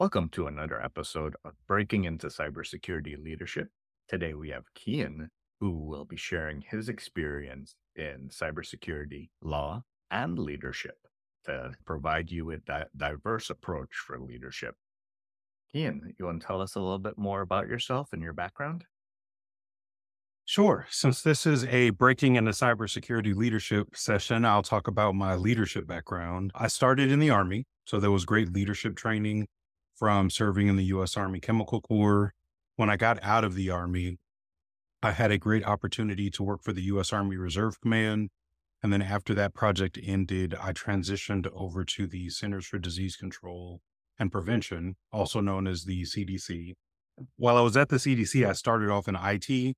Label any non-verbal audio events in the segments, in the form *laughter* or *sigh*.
Welcome to another episode of Breaking into Cybersecurity Leadership. Today we have Keyaan, who will be sharing his experience in cybersecurity law and leadership to provide you with that diverse approach for leadership. Keyaan, you want to tell us a little bit more about yourself and your background? Sure. Since this is a breaking into cybersecurity leadership session, I'll talk about my leadership background. I started in the Army, so there was great leadership training from serving in the U.S. Army Chemical Corps. When I got out of the Army, I had a great opportunity to work for the U.S. Army Reserve Command. And then after that project ended, I transitioned over to the Centers for Disease Control and Prevention, also known as the CDC. While I was at the CDC, I started off in IT.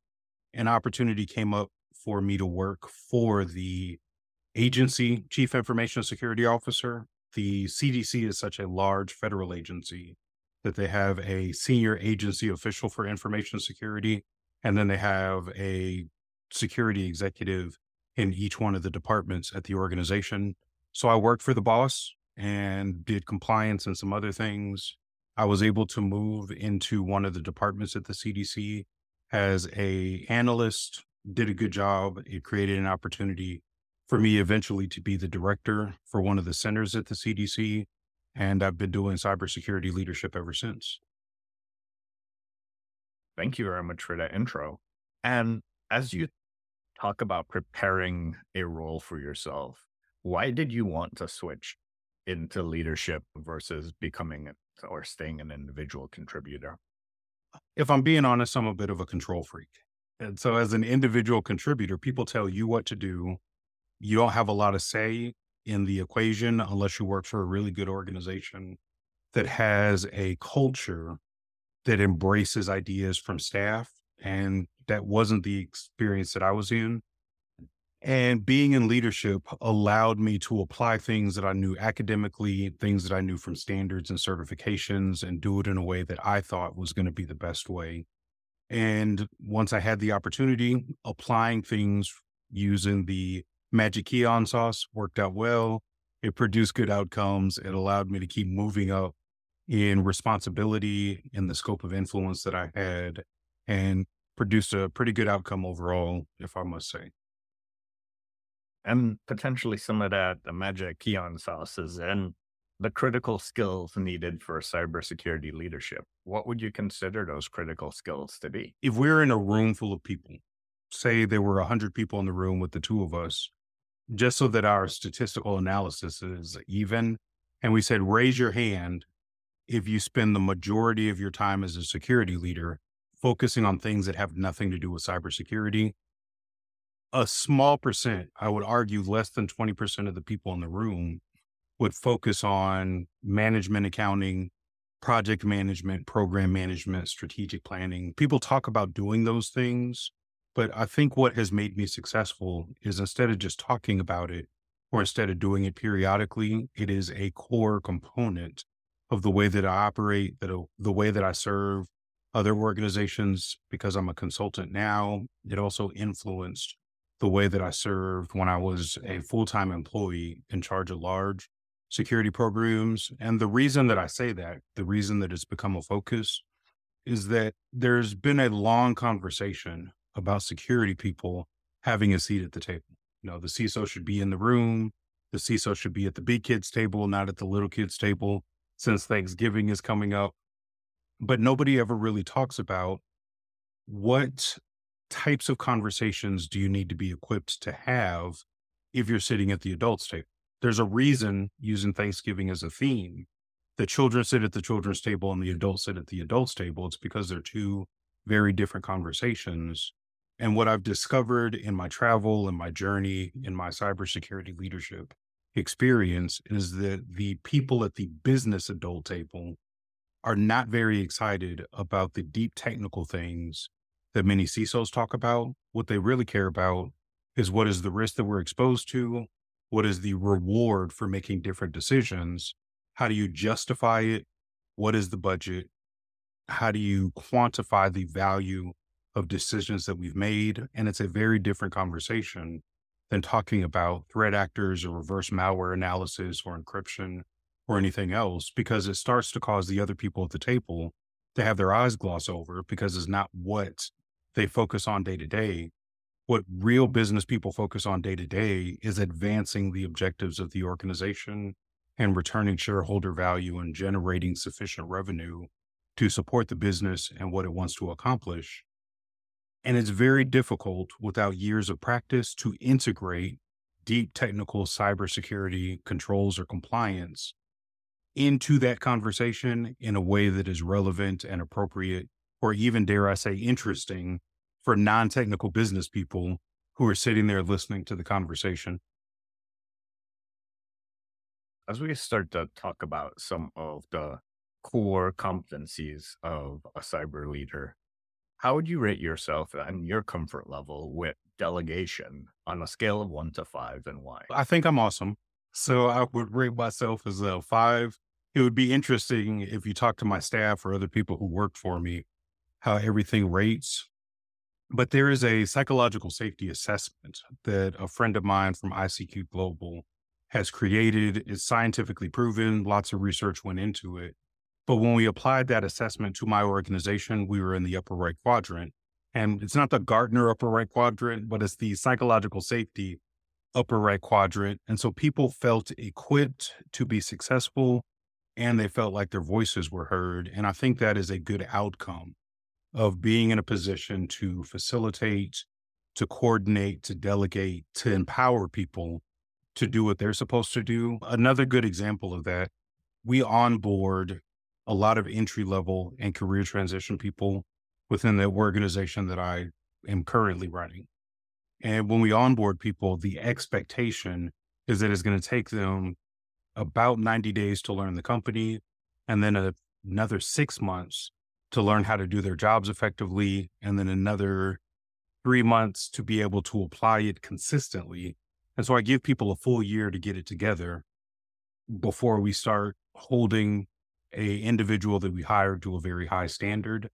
An opportunity came up for me to work for the agency chief information security officer the CDC is such a large federal agency that they have a senior agency official for information security, and then they have a security executive in each one of the departments at the organization. So I worked for the boss and did compliance and some other things. I was able to move into one of the departments at the CDC as a analyst, did a good job. It created an opportunity for me eventually to be the director for one of the centers at the CDC. And I've been doing cybersecurity leadership ever since. Thank you very much for that intro. And as you talk about preparing a role for yourself, why did you want to switch into leadership versus becoming or staying an individual contributor? If I'm being honest, I'm a bit of a control freak. And so, as an individual contributor, people tell you what to do you don't have a lot of say in the equation unless you work for a really good organization that has a culture that embraces ideas from staff. And that wasn't the experience that I was in. And being in leadership allowed me to apply things that I knew academically, things that I knew from standards and certifications, and do it in a way that I thought was going to be the best way. And once I had the opportunity, applying things using the Magic Keyaan sauce worked out well. It produced good outcomes. It allowed me to keep moving up in responsibility in the scope of influence that I had and produced a pretty good outcome overall, if I must say. And potentially some of that, the magic Keyaan sauces and the critical skills needed for cybersecurity leadership. What would you consider those critical skills to be? If we're in a room full of people, say there were 100 people in the room with the two of us, just so that our statistical analysis is even. And we said, raise your hand if you spend the majority of your time as a security leader focusing on things that have nothing to do with cybersecurity. A small percent, I would argue less than 20% of the people in the room would focus on management accounting, project management, program management, strategic planning. People talk about doing those things, but I think what has made me successful is instead of just talking about it or instead of doing it periodically, it is a core component of the way that I operate, that uh, the way that I serve other organizations because I'm a consultant now. It also influenced the way that I served when I was a full-time employee in charge of large security programs. And the reason that I say that, the reason that it's become a focus is that there's been a long conversation about security people having a seat at the table. You know, the CISO should be in the room. The CISO should be at the big kids table, not at the little kids table, since Thanksgiving is coming up. But nobody ever really talks about what types of conversations do you need to be equipped to have if you're sitting at the adults table? There's a reason using Thanksgiving as a theme. The children sit at the children's table and the adults sit at the adults table. It's because they're two very different conversations. And what I've discovered in my travel and my journey mm-hmm. in my cybersecurity leadership experience is that the people at the business adult table are not very excited about the deep technical things that many CISOs talk about. What they really care about is what is the risk that we're exposed to? What is the reward for making different decisions? How do you justify it? What is the budget? How do you quantify the value of decisions that we've made? And it's a very different conversation than talking about threat actors or reverse malware analysis or encryption or anything else, because it starts to cause the other people at the table to have their eyes gloss over because it's not what they focus on day to day. What real business people focus on day to day is advancing the objectives of the organization and returning shareholder value and generating sufficient revenue to support the business and what it wants to accomplish. And it's very difficult without years of practice to integrate deep technical cybersecurity controls or compliance into that conversation in a way that is relevant and appropriate, or even, dare I say, interesting for non technical business people who are sitting there listening to the conversation. As we start to talk about some of the core competencies of a cyber leader, how would you rate yourself and your comfort level with delegation on a scale of one to five and why? I think I'm awesome. So I would rate myself as a five. It would be interesting if you talk to my staff or other people who work for me, how everything rates. But there is a psychological safety assessment that a friend of mine from ICQ Global has created. It's scientifically proven. Lots of research went into it. But when we applied that assessment to my organization, we were in the upper right quadrant. And it's not the Gartner upper right quadrant, but it's the psychological safety upper right quadrant. And so people felt equipped to be successful and they felt like their voices were heard. And I think that is a good outcome of being in a position to facilitate, to coordinate, to delegate, to empower people to do what they're supposed to do. Another good example of that, we onboard a lot of entry level and career transition people within the organization that I am currently running. And when we onboard people, the expectation is that it's going to take them about 90 days to learn the company and then a, another six months to learn how to do their jobs effectively, and then another three months to be able to apply it consistently. And so I give people a full year to get it together before we start holding a individual that we hired to a very high standard.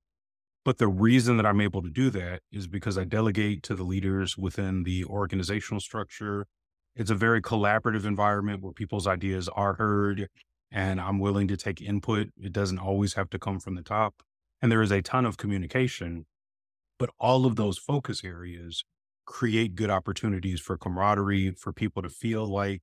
But the reason that I'm able to do that is because I delegate to the leaders within the organizational structure. It's a very collaborative environment where people's ideas are heard and I'm willing to take input. It doesn't always have to come from the top and there is a ton of communication, but all of those focus areas create good opportunities for camaraderie, for people to feel like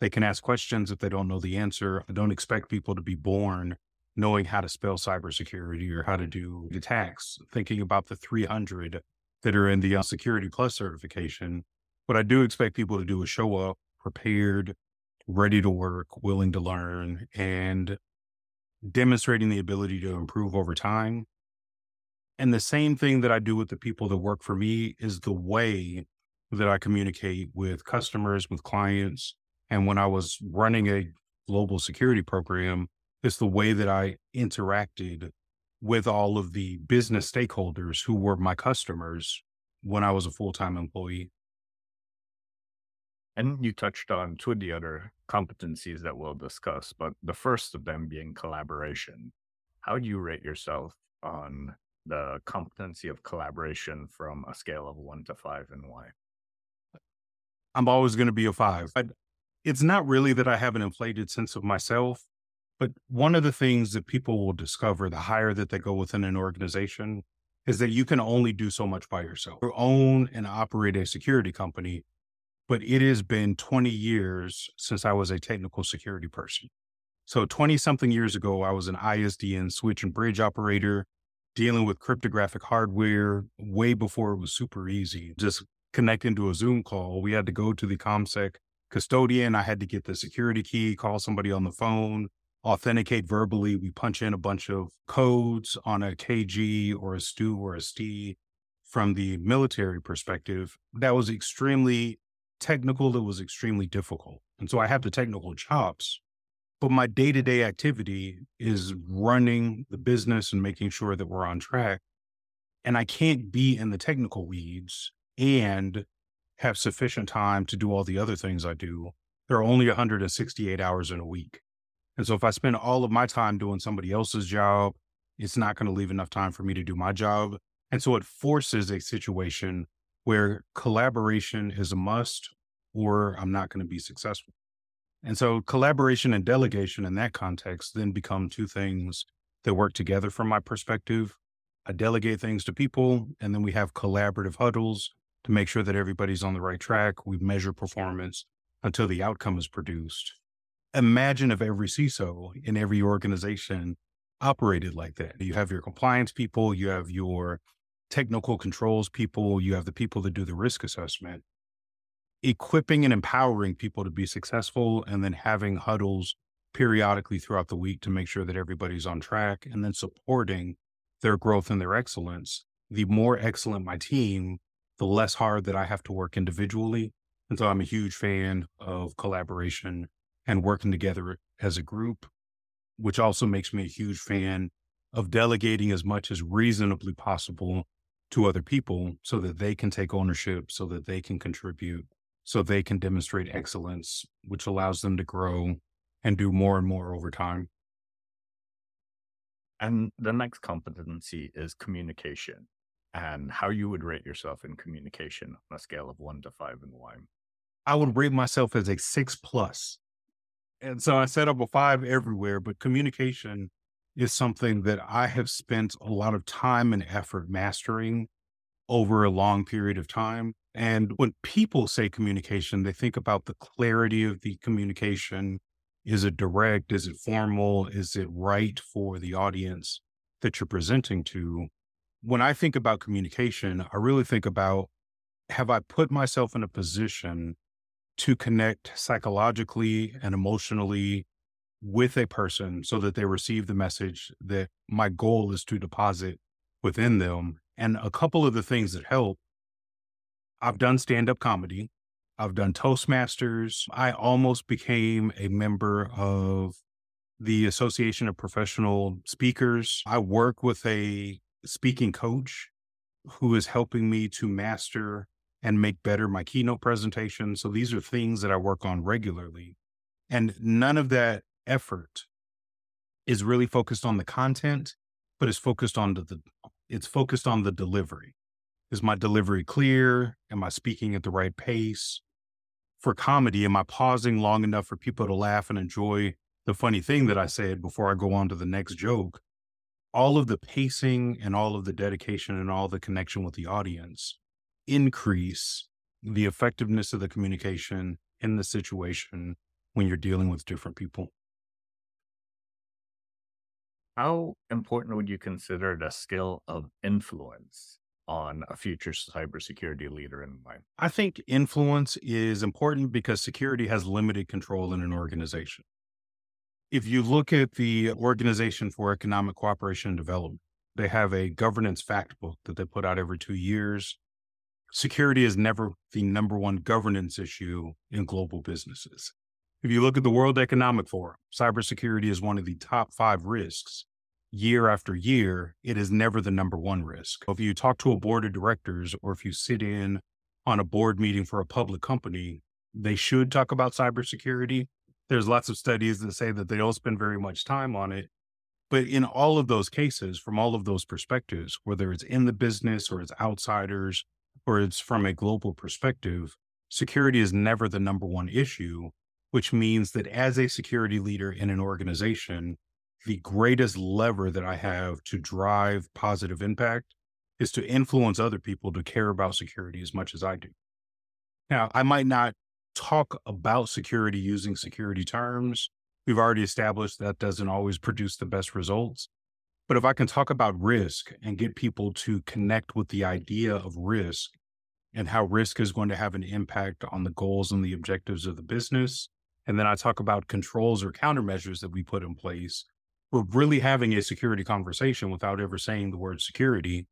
they can ask questions if they don't know the answer. I don't expect people to be born knowing how to spell cybersecurity or how to do attacks, thinking about the 300 that are in the uh, Security Plus certification. What I do expect people to do is show up prepared, ready to work, willing to learn, and demonstrating the ability to improve over time. And the same thing that I do with the people that work for me is the way that I communicate with customers, with clients. And when I was running a global security program, it's the way that I interacted with all of the business stakeholders who were my customers when I was a full time employee. And you touched on two of the other competencies that we'll discuss, but the first of them being collaboration. How do you rate yourself on the competency of collaboration from a scale of one to five and why? I'm always going to be a five. I, it's not really that I have an inflated sense of myself, But one of the things that people will discover the higher that they go within an organization is that you can only do so much by yourself. You own and operate a security company, but it has been 20 years since I was a technical security person. So 20 something years ago, I was an ISDN switch and bridge operator dealing with cryptographic hardware way before it was super easy. Just connecting to a Zoom call, we had to go to the ComSec custodian. I had to get the security key, call somebody on the phone, authenticate verbally. We punch in a bunch of codes on a KG or a STU or a ST from the military perspective. That was extremely technical. It was extremely difficult. And so I have the technical chops, but my day to day activity is running the business and making sure that we're on track. And I can't be in the technical weeds and have sufficient time to do all the other things I do. There are only 168 hours in a week. And so if I spend all of my time doing somebody else's job, it's not going to leave enough time for me to do my job. And so it forces a situation where collaboration is a must or I'm not going to be successful. And so collaboration and delegation in that context then become two things that work together from my perspective. I delegate things to people and then we have collaborative huddles to make sure that everybody's on the right track. We measure performance until the outcome is produced imagine if every CISO in every organization operated like that. You have your compliance people, you have your technical controls people, you have the people that do the risk assessment. Equipping and empowering people to be successful, and then having huddles periodically throughout the week to make sure that everybody's on track, and then supporting their growth and their excellence. The more excellent my team, the less hard that I have to work individually. And so I'm a huge fan of collaboration and working together as a group, which also makes me a huge fan of delegating as much as reasonably possible to other people so that they can take ownership, so that they can contribute, so they can demonstrate excellence, which allows them to grow and do more and more over time. And the next competency is communication and how you would rate yourself in communication on a scale of one to five and why. I would rate myself as a six plus. And so I set up a five everywhere, but communication is something that I have spent a lot of time and effort mastering over a long period of time. And when people say communication, they think about the clarity of the communication. Is it direct? Is it formal? Is it right for the audience that you're presenting to? When I think about communication, I really think about have I put myself in a position to connect psychologically and emotionally with a person so that they receive the message that my goal is to deposit within them. And a couple of the things that help I've done stand up comedy, I've done Toastmasters. I almost became a member of the Association of Professional Speakers. I work with a speaking coach who is helping me to master and make better my keynote presentation. So these are things that I work on regularly. And none of that effort is really focused on the content, but is focused on the it's focused on the delivery. Is my delivery clear? Am I speaking at the right pace? For comedy, am I pausing long enough for people to laugh and enjoy the funny thing that I said before I go on to the next joke? All of the pacing and all of the dedication and all the connection with the audience increase the effectiveness of the communication in the situation when you're dealing with different people. How important would you consider the skill of influence on a future cybersecurity leader in mind? I think influence is important because security has limited control in an organization. If you look at the Organization for Economic Cooperation and Development, they have a governance fact book that they put out every two years security is never the number one governance issue in global businesses. If you look at the World Economic Forum, cybersecurity is one of the top five risks. Year after year, it is never the number one risk. If you talk to a board of directors or if you sit in on a board meeting for a public company, they should talk about cybersecurity. There's lots of studies that say that they don't spend very much time on it. But in all of those cases, from all of those perspectives, whether it's in the business or it's outsiders or it's from a global perspective, security is never the number one issue. which means that as a security leader in an organization, the greatest lever that I have to drive positive impact is to influence other people to care about security as much as I do. Now, I might not talk about security using security terms. We've already established that doesn't always produce the best results. But if I can talk about risk and get people to connect with the idea of risk and how risk is going to have an impact on the goals and the objectives of the business, and then I talk about controls or countermeasures that we put in place, we're really having a security conversation without ever saying the word security.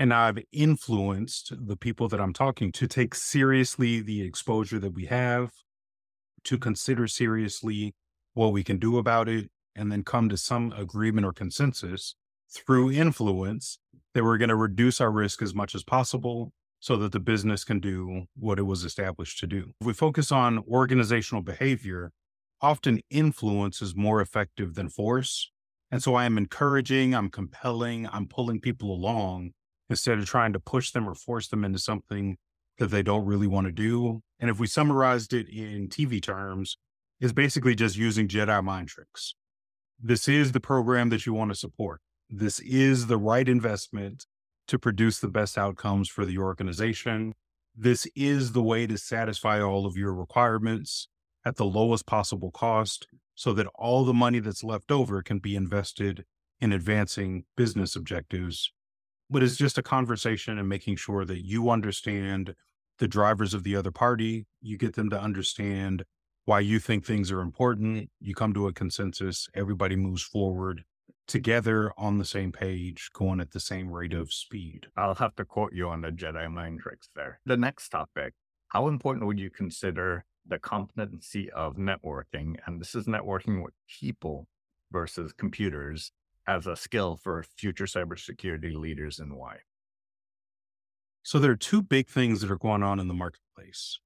And I've influenced the people that I'm talking to take seriously the exposure that we have, to consider seriously what we can do about it, and then come to some agreement or consensus through influence that we're going to reduce our risk as much as possible so that the business can do what it was established to do. If we focus on organizational behavior, often influence is more effective than force. And so I am encouraging, I'm compelling, I'm pulling people along instead of trying to push them or force them into something that they don't really want to do. And if we summarized it in TV terms, is basically just using Jedi mind tricks. This is the program that you want to support. This is the right investment to produce the best outcomes for the organization. This is the way to satisfy all of your requirements at the lowest possible cost so that all the money that's left over can be invested in advancing business objectives. But it's just a conversation and making sure that you understand the drivers of the other party. You get them to understand why you think things are important. You come to a consensus, everybody moves forward together on the same page, going at the same rate of speed. I'll have to quote you on the Jedi mind tricks there. The next topic How important would you consider the competency of networking? And this is networking with people versus computers as a skill for future cybersecurity leaders and why? So there are two big things that are going on in the marketplace.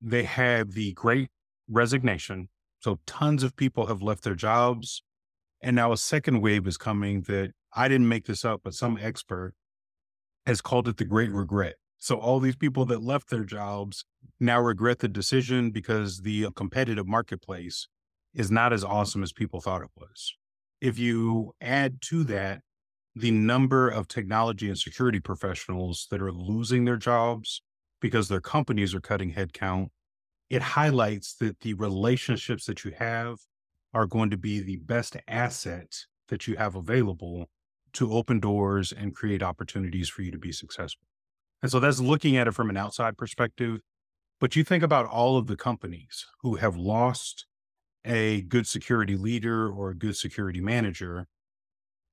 They have the great resignation. So tons of people have left their jobs and now a second wave is coming that I didn't make this up, but some expert has called it the great regret. So all these people that left their jobs now regret the decision because the competitive marketplace is not as awesome as people thought it was. If you add to that the number of technology and security professionals that are losing their jobs because their companies are cutting headcount, it highlights that the relationships that you have are going to be the best asset that you have available to open doors and create opportunities for you to be successful. And so that's looking at it from an outside perspective. But you think about all of the companies who have lost a good security leader or a good security manager.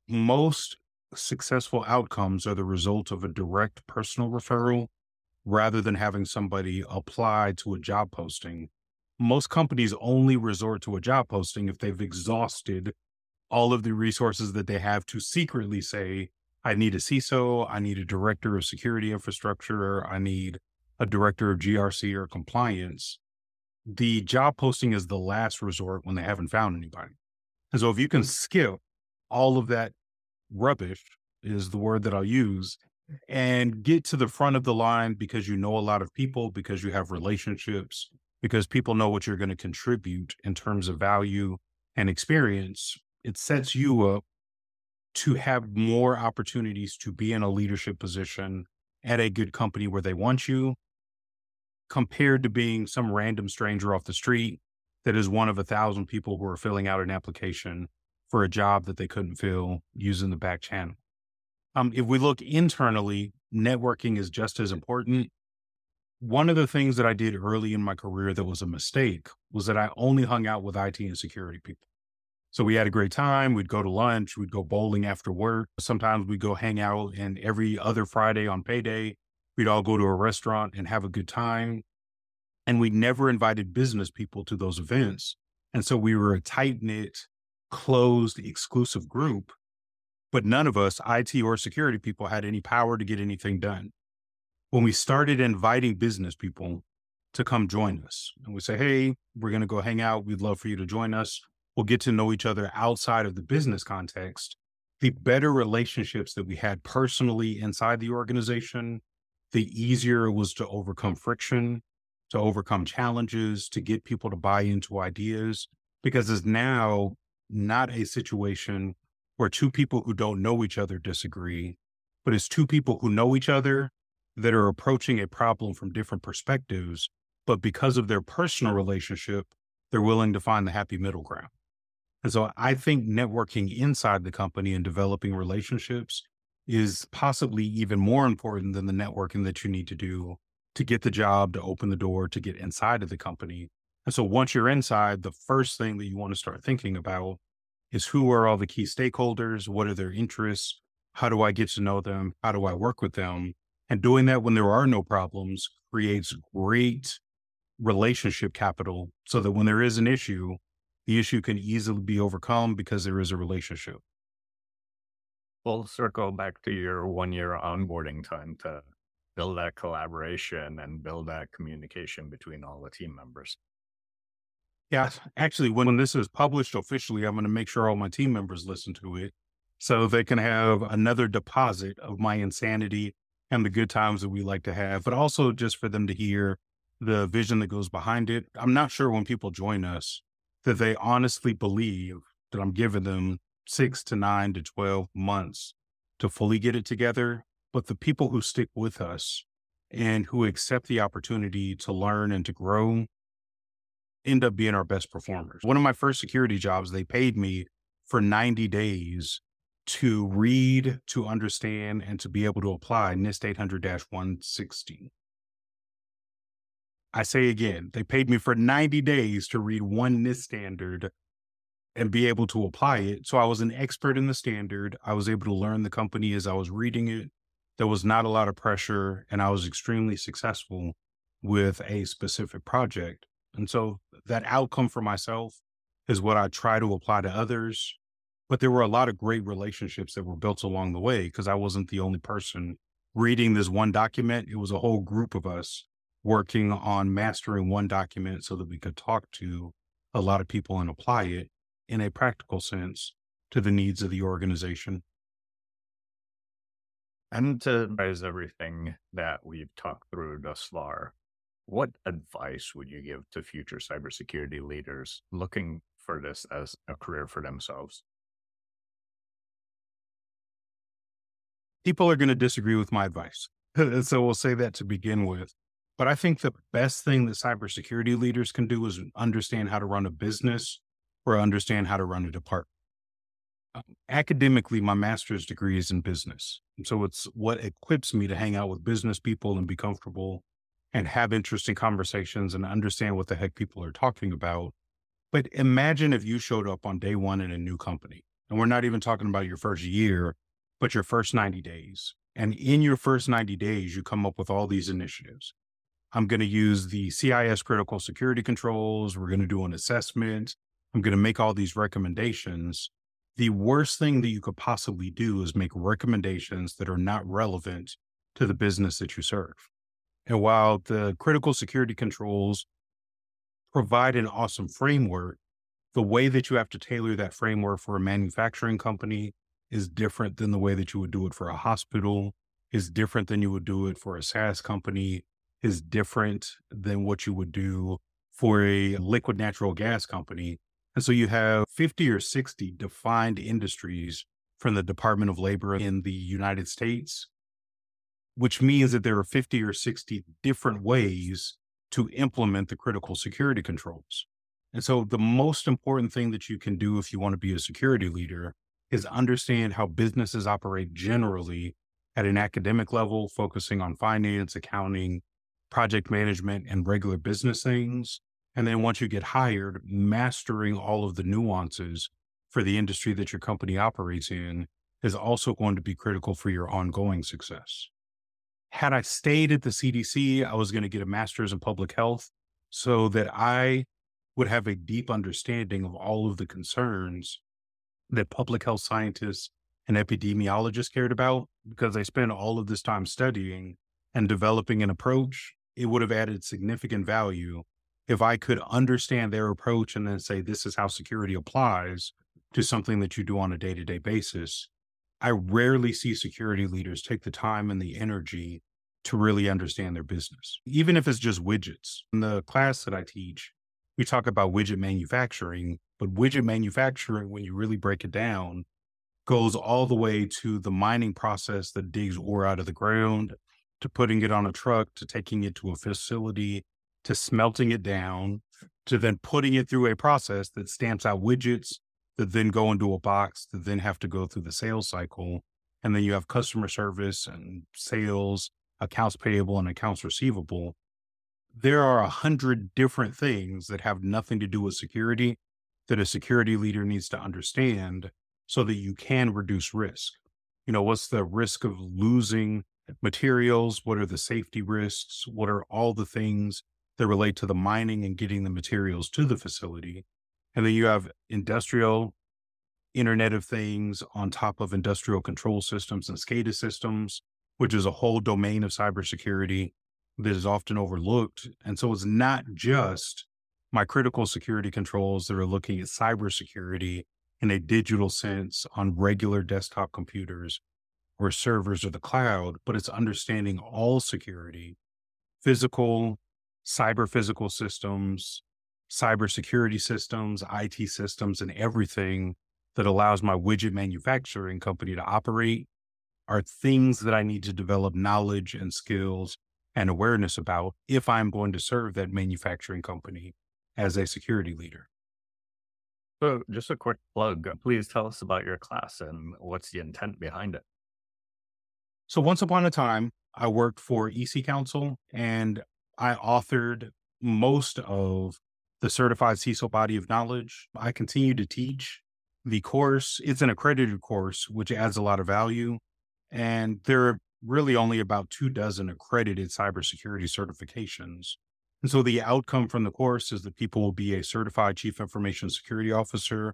Most successful outcomes are the result of a direct personal referral rather than having somebody apply to a job posting most companies only resort to a job posting if they've exhausted all of the resources that they have to secretly say, I need a CISO, I need a director of security infrastructure, I need a director of GRC or compliance. The job posting is the last resort when they haven't found anybody. And so if you can mm. skip all of that rubbish, is the word that I'll use, and get to the front of the line because you know a lot of people, because you have relationships, because people know what you're going to contribute in terms of value and experience, it sets you up to have more opportunities to be in a leadership position at a good company where they want you compared to being some random stranger off the street that is one of a thousand people who are filling out an application for a job that they couldn't fill using the back channel. Um, if we look internally, networking is just as important one of the things that I did early in my career that was a mistake was that I only hung out with IT and security people. So we had a great time. We'd go to lunch, we'd go bowling after work. Sometimes we'd go hang out, and every other Friday on payday, we'd all go to a restaurant and have a good time. And we never invited business people to those events. And so we were a tight knit, closed, exclusive group, but none of us, IT or security people, had any power to get anything done when we started inviting business people to come join us and we say, Hey, we're going to go hang out. We'd love for you to join us. We'll get to know each other outside of the business context. The better relationships that we had personally inside the organization, the easier it was to overcome friction. to overcome challenges, to get people to buy into ideas, because it's now not a situation where two people who don't know each other disagree, but it's two people who know each other that are approaching a problem from different perspectives. But because of their personal relationship, they're willing to find the happy middle ground. And so I think networking inside the company and developing relationships is possibly even more important than the networking that you need to do to get the job, to open the door, to get inside of the company. And so once you're inside, the first thing that you want to start thinking about is who are all the key stakeholders? What are their interests? How do I get to know them? How do I work with them? And doing that when there are no problems creates great relationship capital so that when there is an issue, the issue can easily be overcome because there is a relationship. We'll circle back to your one year onboarding time to build that collaboration and build that communication between all the team members. Yeah, actually, when, when this is published officially, I'm going to make sure all my team members listen to it so they can have another deposit of my insanity and the good times that we like to have, but also just for them to hear the vision that goes behind it. I'm not sure when people join us that they honestly believe that I'm giving them six to nine to 12 months to fully get it together. But the people who stick with us and who accept the opportunity to learn and to grow end up being our best performers. One of my first security jobs, they paid me for 90 days to read, to understand, and to be able to apply NIST 800 160. I say again, they paid me for 90 days to read one NIST standard and be able to apply it. So I was an expert in the standard. I was able to learn the company as I was reading it. There was not a lot of pressure, and I was extremely successful with a specific project. And so that outcome for myself is what I try to apply to others. But there were a lot of great relationships that were built along the way because I wasn't the only person reading this one document. It was a whole group of us working on mastering one document so that we could talk to a lot of people and apply it in a practical sense to the needs of the organization. And to summarize everything that we've talked through thus far, what advice would you give to future cybersecurity leaders looking for this as a career for themselves? People are going to disagree with my advice. *laughs* so we'll say that to begin with. But I think the best thing that cybersecurity leaders can do is understand how to run a business or understand how to run a department. Um, academically, my master's degree is in business. And so it's what equips me to hang out with business people and be comfortable and have interesting conversations and understand what the heck people are talking about. But imagine if you showed up on day one in a new company, and we're not even talking about your first year, but your first 90 days. And in your first 90 days, you come up with all these initiatives. I'm going to use the CIS critical security controls. We're going to do an assessment. I'm going to make all these recommendations. The worst thing that you could possibly do is make recommendations that are not relevant to the business that you serve. And while the critical security controls provide an awesome framework, the way that you have to tailor that framework for a manufacturing company is different than the way that you would do it for a hospital, is different than you would do it for a SaaS company, is different than what you would do for a liquid natural gas company. And so you have 50 or 60 defined industries from the Department of Labor in the United States, which means that there are 50 or 60 different ways to implement the critical security controls. And so the most important thing that you can do if you want to be a security leader is understand how businesses operate generally at an academic level, focusing on finance, accounting, project management, and regular business things. And then once you get hired, mastering all of the nuances for the industry that your company operates in is also going to be critical for your ongoing success. Had I stayed at the CDC, I was going to get a master's in public health so that I would have a deep understanding of all of the concerns that public health scientists and epidemiologists cared about because I spent all of this time studying and developing an approach. It would have added significant value if I could understand their approach and then say, this is how security applies to something that you do on a day to day basis. I rarely see security leaders take the time and the energy to really understand their business, even if it's just widgets. In the class that I teach, we talk about widget manufacturing, but widget manufacturing, when you really break it down, goes all the way to the mining process that digs ore out of the ground, to putting it on a truck, to taking it to a facility, to smelting it down, to then putting it through a process that stamps out widgets that then go into a box that then have to go through the sales cycle. And then you have customer service and sales, accounts payable and accounts receivable. There are a hundred different things that have nothing to do with security that a security leader needs to understand so that you can reduce risk. You know, what's the risk of losing materials? What are the safety risks? What are all the things that relate to the mining and getting the materials to the facility? And then you have industrial Internet of Things on top of industrial control systems and SCADA systems, which is a whole domain of cybersecurity that is often overlooked. And so it's not just my critical security controls that are looking at cybersecurity in a digital sense on regular desktop computers or servers or the cloud, but it's understanding all security, physical, cyber physical systems, cybersecurity systems, IT systems, and everything that allows my widget manufacturing company to operate are things that I need to develop knowledge and skills and awareness about if I'm going to serve that manufacturing company as a security leader. So, just a quick plug. Please tell us about your class and what's the intent behind it. So, once upon a time, I worked for EC Council and I authored most of the certified CISO body of knowledge. I continue to teach the course. It's an accredited course, which adds a lot of value. And there are really only about two dozen accredited cybersecurity certifications. And so the outcome from the course is that people will be a certified chief information security officer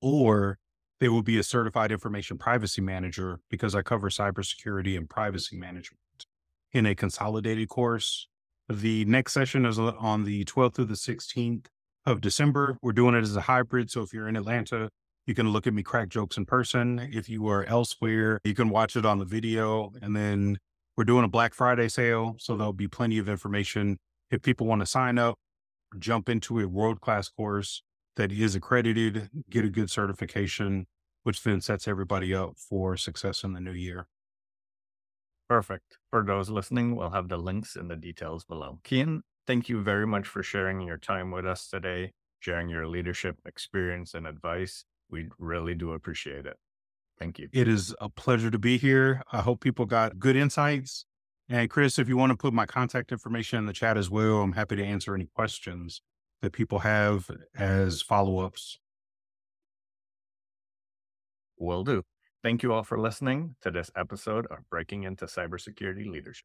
or they will be a certified information privacy manager because I cover cybersecurity and privacy management in a consolidated course. The next session is on the 12th through the 16th of December. We're doing it as a hybrid. So if you're in Atlanta, you can look at me crack jokes in person. If you are elsewhere, you can watch it on the video. And then we're doing a Black Friday sale. So there'll be plenty of information. If people want to sign up, jump into a world class course that is accredited, get a good certification, which then sets everybody up for success in the new year. Perfect. For those listening, we'll have the links in the details below. Keyaan, thank you very much for sharing your time with us today, sharing your leadership experience and advice. We really do appreciate it. Thank you. It is a pleasure to be here. I hope people got good insights. And Chris, if you want to put my contact information in the chat as well, I'm happy to answer any questions that people have as follow ups. Will do. Thank you all for listening to this episode of Breaking into Cybersecurity Leadership.